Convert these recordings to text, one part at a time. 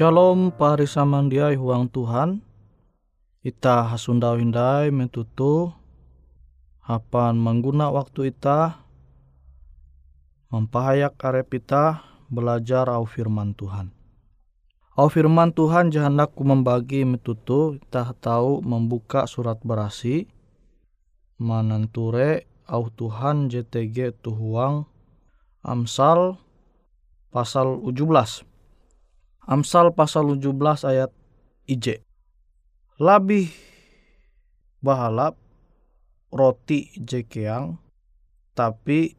Shalom pari samandiai huang Tuhan. Ita hasundau hindai metutu. Hapan mengguna waktu ita. Mempahayak arep ita belajar au firman Tuhan. Au firman Tuhan jahandaku membagi metutu. Ita tahu membuka surat berasi. Mananture au Tuhan JTG tuhuang. Amsal pasal 17 Amsal pasal 17 ayat IJ. Labih bahalap roti jekeang tapi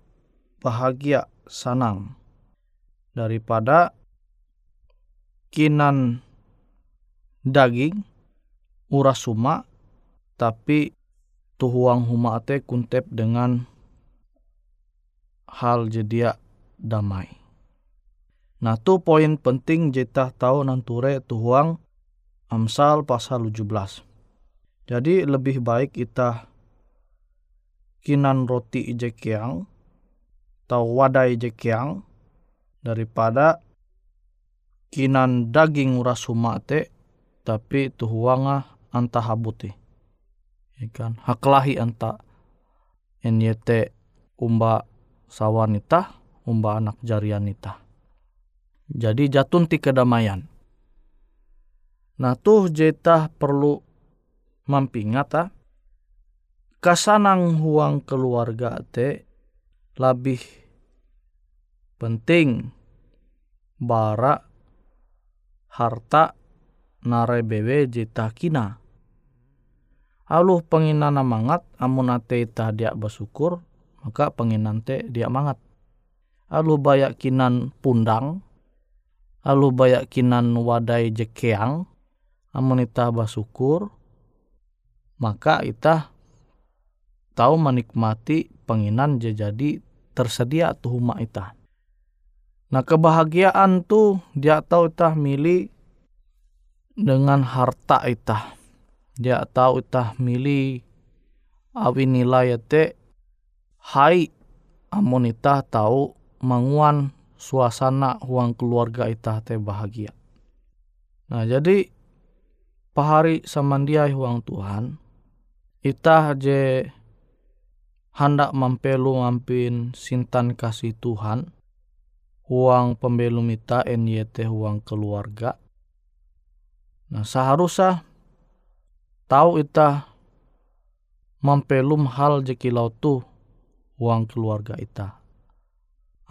bahagia sanang daripada kinan daging urasuma tapi tuhuang huma ate kuntep dengan hal jedia damai. Nah tu poin penting jeta tahu nanture tuhuang Amsal pasal 17. Jadi lebih baik kita kinan roti ijekiang atau wadai ijekiang daripada kinan daging urasumate tapi tuhuanga anta habuti. Ikan ya haklahi anta enyete umba sawanita umba anak jarianita. Jadi jatun ti kedamaian. Nah tuh jeta perlu mampingat kasanang huang keluarga te lebih penting bara harta narebewe jeta kina. Aluh penginan mangat amun ate ita dia bersyukur maka penginan te dia mangat. Aluh bayak kinan pundang, aluh bayak kinan wadai jekeang, amun ita bersyukur maka ita tahu menikmati penginan jadi tersedia tuh rumah ita. Nah kebahagiaan tuh dia tahu ita milih dengan harta ita. Dia tahu ita milih awi nilai te hai amun ita tahu manguan suasana huang keluarga ita te bahagia. Nah jadi pahari samandiai huang Tuhan ita je hendak mampelu ngampin sintan kasih Tuhan uang pembelum ita NYT uang keluarga. Nah seharusnya tahu ita mampelum hal jekilau tu uang keluarga ita.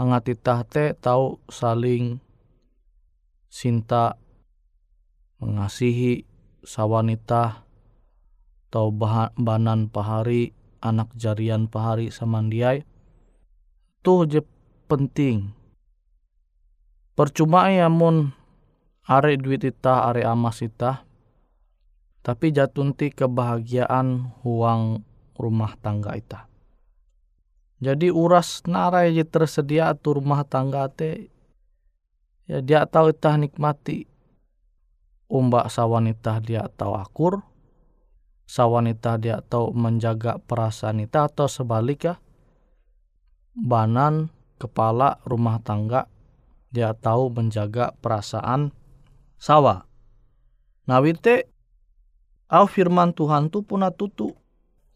Angat ita te tahu saling cinta mengasihi sawanita atau banan pahari anak jarian pahari samandiai. Tuh je penting. Percuma ya mun are duit ita are amas ita tapi jatunti kebahagiaan huang rumah tangga ita jadi uras narai je tersedia tu rumah tangga te. Ya dia tahu ita nikmati. Umbak sawanita dia tahu akur. Sawanita dia tahu menjaga perasaan kita atau sebaliknya banan kepala rumah tangga dia tahu menjaga perasaan sawa. Nawite au firman Tuhan tu puna tutu.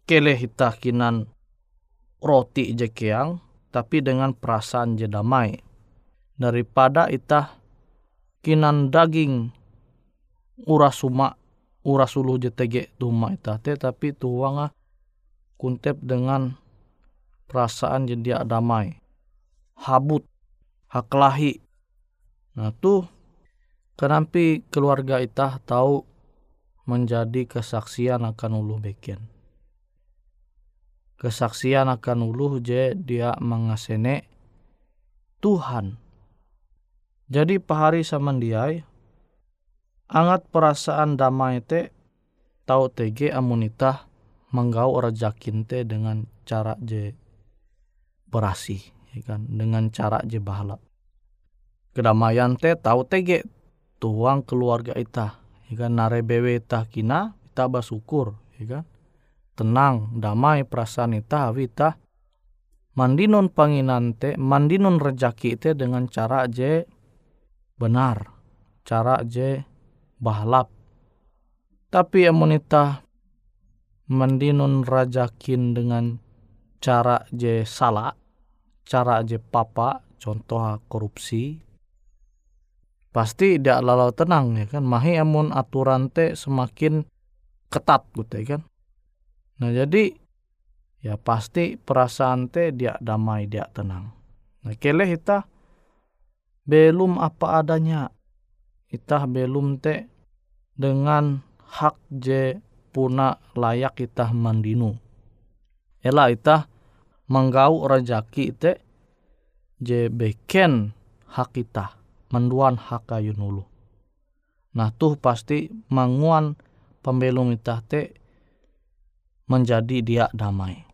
Kele hita kinan roti jekeang tapi dengan perasaan je damai. Daripada itah kinan daging urasuma uras ulu jetege tuma itate tapi tuanga kuntep dengan perasaan jadi damai. Habut haklahi nah tuh kenampi keluarga itah tahu menjadi kesaksian akan ulu beken kesaksian akan ulu je dia mengasene Tuhan. Jadi pahari samandiai angat perasaan damai te tau tege amunita menggau rejakin te dengan cara je berasi ya kan? Dengan cara je bahala. Kedamaian te tau tege tuang keluarga ita ya kan? Nare bewe ita kina ita bersyukur ya kan tenang damai perasaan ita hawi ita mandinon panginan te mandinon rejaki te dengan cara je benar cara je bahlap. Tapi amonita mandinun rajakin dengan cara je salah, cara je papa, contoh korupsi, pasti tidak lalau tenang ya kan. Mahi amun aturan te semakin ketat gitu ya kan. Nah jadi ya pasti perasaan te dia damai dia tenang. Nah kele kita belum apa adanya. Kita belum te dengan hak je puna layak kita mandinu. Ela ita menggau rajaki te je beken hak kita menduan hak kayu nulu. Nah tuh pasti manguan pembelum ita te menjadi dia damai.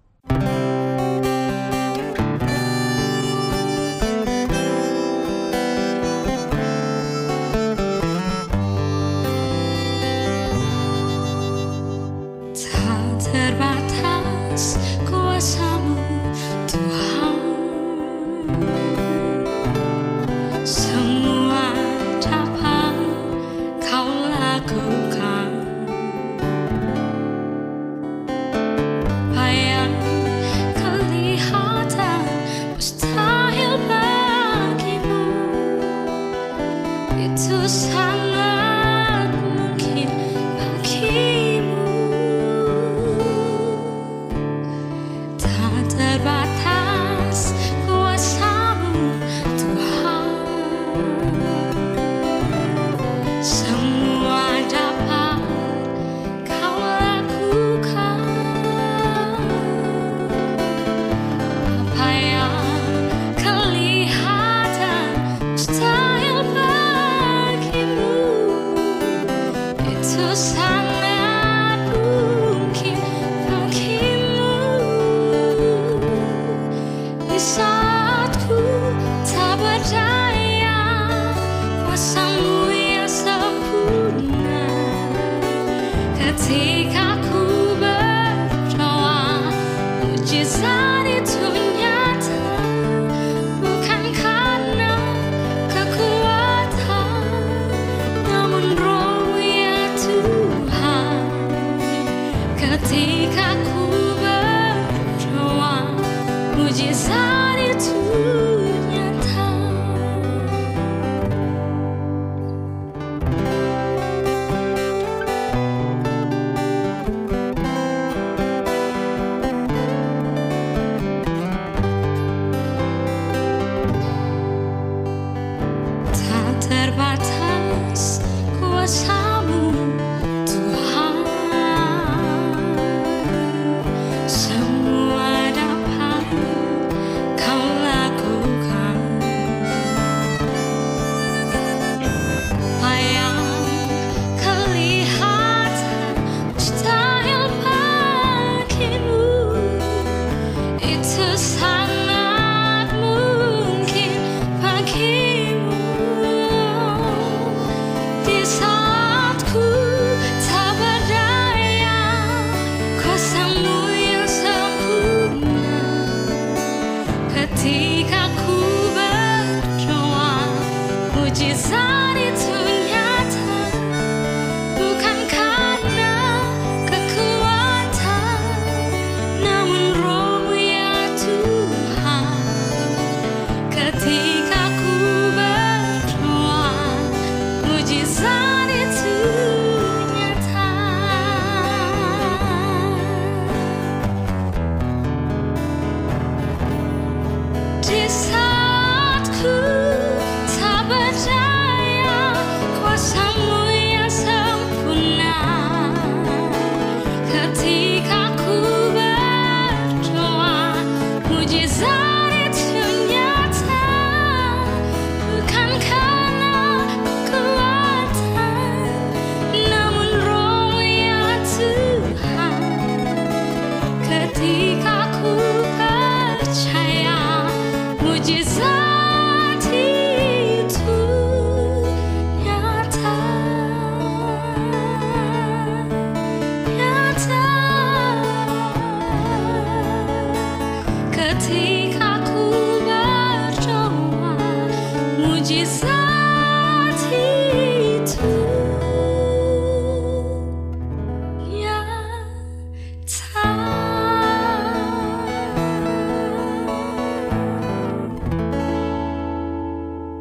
It's too sound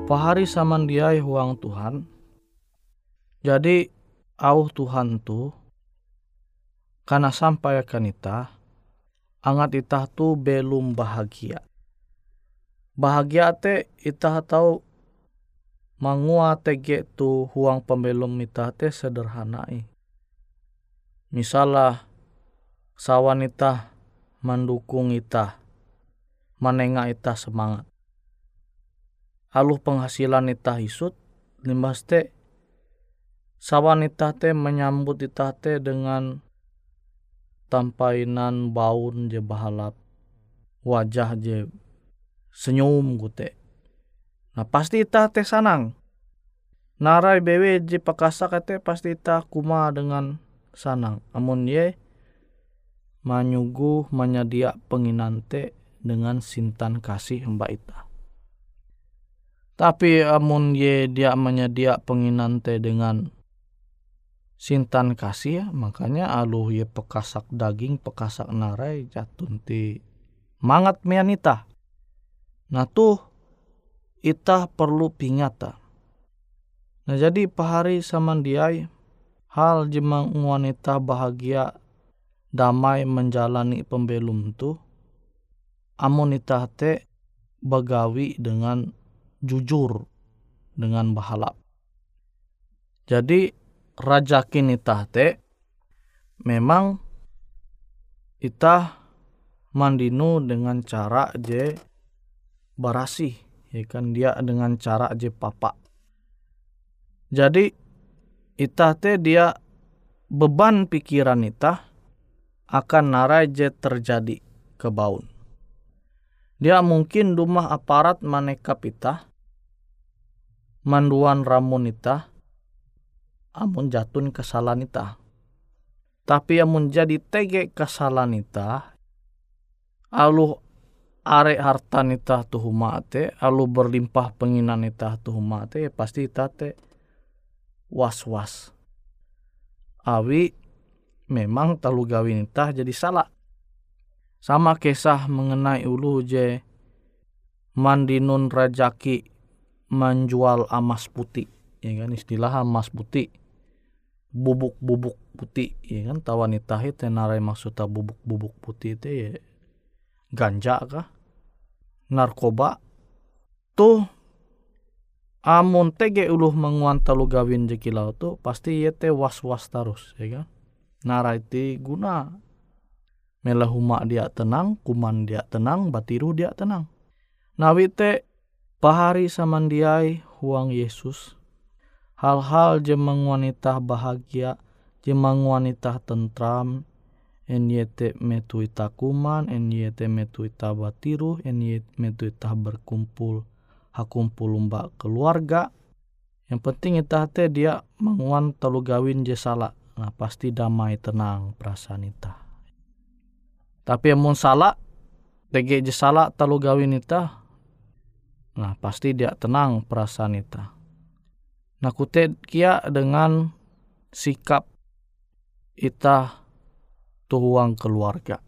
pahari samandiai huang Tuhan. Jadi au Tuhan tu karena sampai akan ita angat ita tu belum bahagia. Bahagia te ita tahu mangua tege tu huang pembelum ita te sederhanai. Misalnya sawan ita mendukung ita, menengah ita semangat. Aluh penghasilan ita hisut, limbas te sawan ita te menyambut ita te dengan tampainan baun je bahalap wajah je senyum gute. Nah pasti ita te sanang. Narai bewe je pakasa kate pasti ita kuma dengan sanang. Amun ye manyugu menyedia penginante dengan sintan kasih mbak ita. Tapi amun ye dia menyedia penginante dengan sintan kasih ya, makanya aluh ye pekasak daging pekasak narai jatun ti mangat mianita. Nah tuh ita perlu pingata. Nah jadi pahari samandiai hal jemang wanita bahagia damai menjalani pembelum tu amonita te bagawi dengan jujur dengan bahalap. Jadi raja kini te memang ita mandinu dengan cara je barasi ya kan dia dengan cara je papa. Jadi ita te dia beban pikiran ita akan narai je terjadi kebaun. Dia mungkin rumah aparat maneka pita, manduan ramun ita, amun jatun kesalahan ita. Tapi amun jadi tege kesalahan ita, alu are harta nita tuh mate, alu berlimpah penginan ita tuh mate, pasti ita te was-was. Awi memang talu gawin tah jadi salah. Sama kisah mengenai ulu je mandinun rajaki menjual emas putih. Ya kan istilah emas putih. Bubuk-bubuk putih. Ya kan tahu wanita itu narai maksudnya bubuk-bubuk putih itu ya ganja kah? Narkoba. Tuh amun tege uluh menguan talu gawin jekilau tuh pasti yete was-was terus ya kan naraiti guna melahuma dia tenang kuman dia tenang batiru dia tenang nawite pahari samandiai huang Yesus hal-hal jemang wanita bahagia jemang wanita tentram en yete metu ita kuman en yete metu ita batiru en yete metu ita berkumpul hakumpul lumba keluarga yang penting ita te dia menguan telu gawin je salah nah pasti damai tenang perasaan. Tapi yang salah, tege je salah talu gawin ita, nah pasti dia tenang perasaan ita. Nah kute kia dengan sikap ita tuhuang keluarga.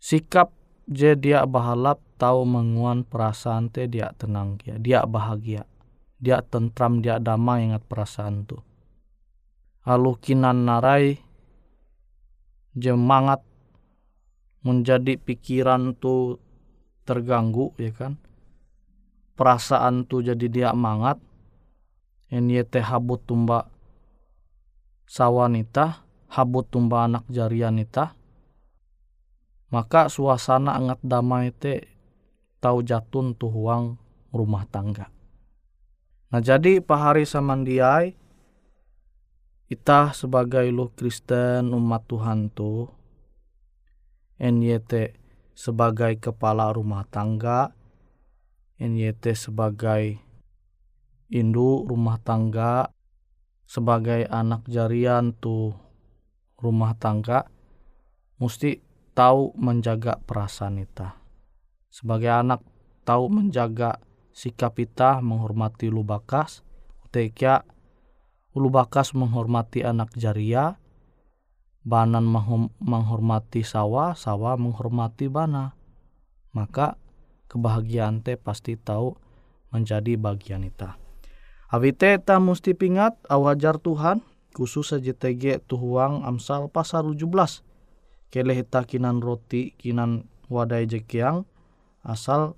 Sikap je dia bahalap tahu menguan perasaan te dia tenang kia, dia bahagia, dia tentram, dia damai ingat perasaan tuh halukinan narai jemangat menjadi pikiran tu terganggu ya kan perasaan tu jadi dia mangat ini teh habut tumba sawanita habut tumba anak jarianita maka suasana angat damai te tau jatun tu huang rumah tangga. Nah jadi pahari samandiai Ita sebagai lu Kristen umat Tuhan tu NYT sebagai kepala rumah tangga NYT sebagai indu rumah tangga sebagai anak jarian tu rumah tangga mesti tahu menjaga perasaan ita sebagai anak tahu menjaga sikap ita menghormati lu bakas utekia ulu bakas menghormati anak jaria, banan menghormati sawa, sawa menghormati bana. Maka kebahagiaan teh pasti tahu menjadi bagian ita. Awite ta mesti pingat awajar Tuhan khusus saja TG tuhuang amsal pasal 17. Keleh ita kinan roti kinan wadai jekiang asal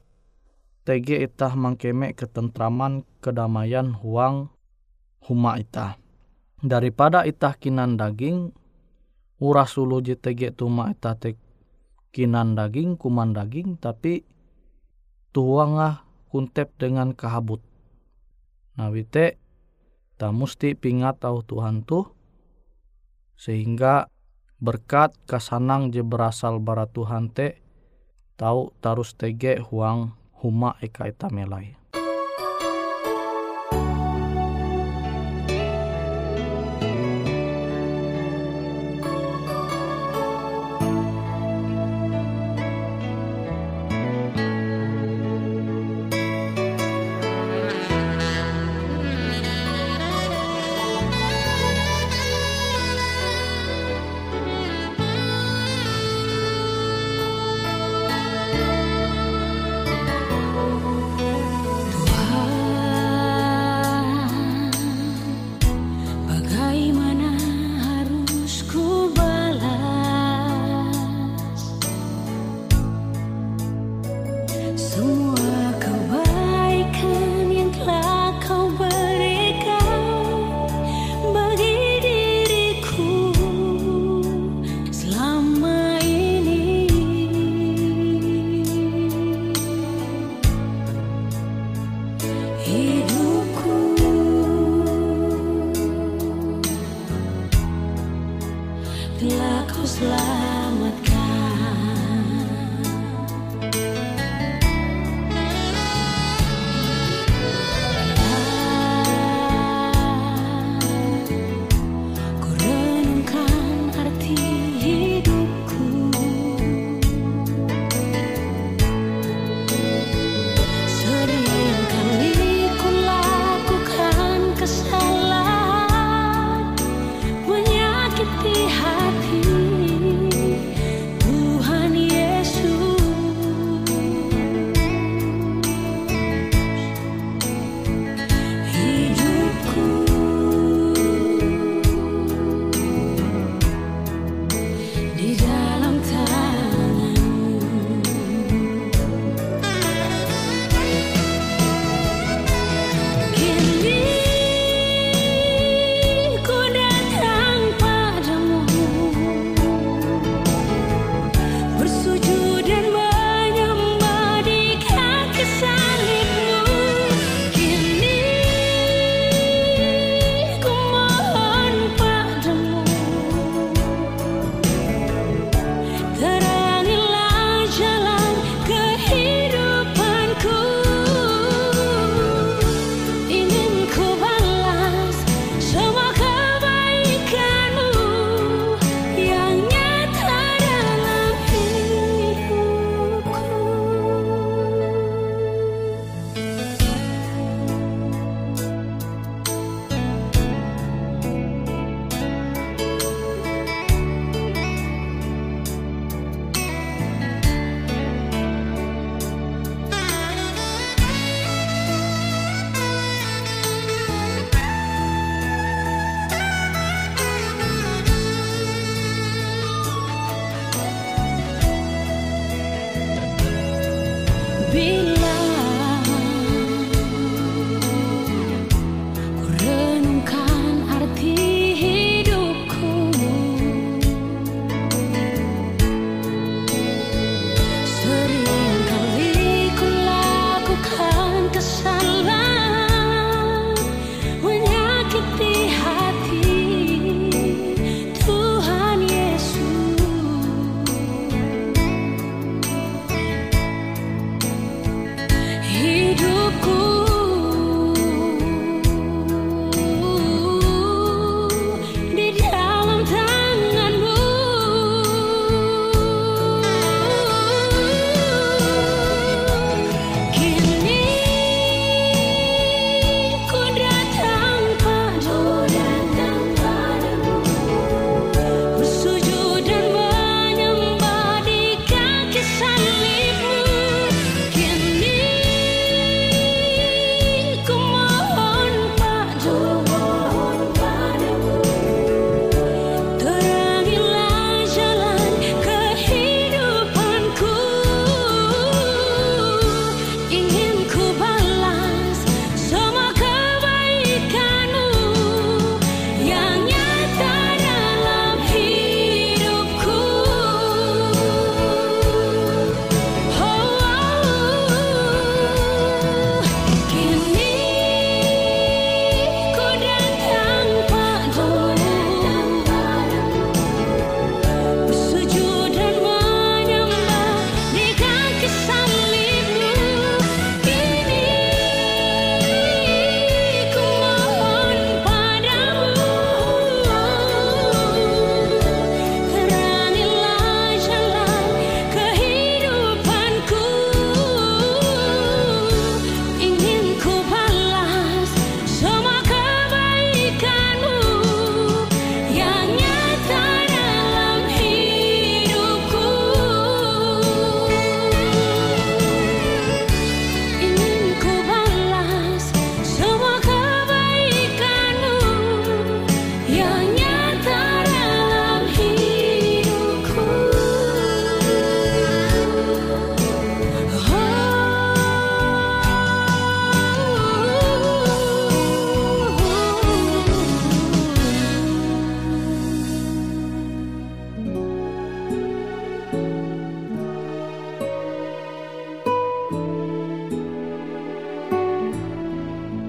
TG itah mangkeme ketentraman kedamaian huang huma itah. Daripada itah kinan daging uras ulu JTG tuma itah tek kinan daging kuman daging tapi tuangah kuntep dengan kahabut. Nah wite ta musti pingat tahu Tuhan tuh sehingga berkat kasanang je berasal bara Tuhan te tahu tarus tege huang huma eka eta melai.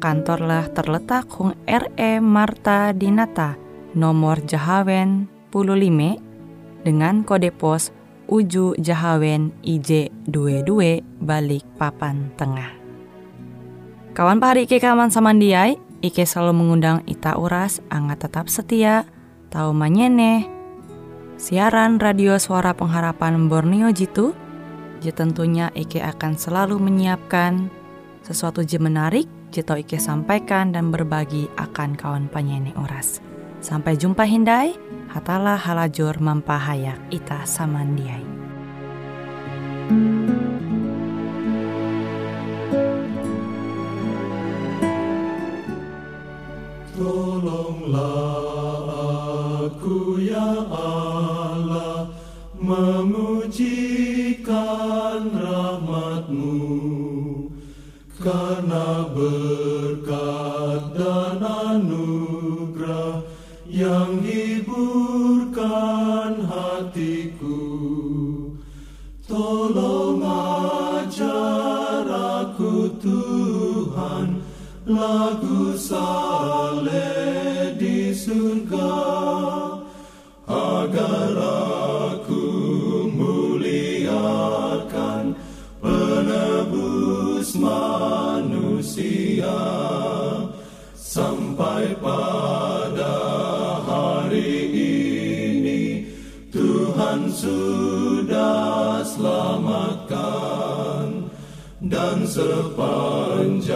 kantorlah terletak Hung RE Marta Dinata, nomor Jahawen 15 dengan kode pos Uju Jahawen IJ22 balik papan tengah. Kawan pahari Ike kaman samandiai, Ike selalu mengundang Ita Uras, angat tetap setia, tahu manyene, siaran radio suara pengharapan Borneo Jitu, je tentunya Ike akan selalu menyiapkan sesuatu je menarik Jito Ike sampaikan dan berbagi akan kawan penyanyi oras. Sampai jumpa Hindai, hatalah halajur mempahayak ita samandiai. Tolonglah aku ya Allah memujikan berkat dan anugerah yang hiburkan hatiku. Tolong ajar aku Tuhan lagu saleh sepanjang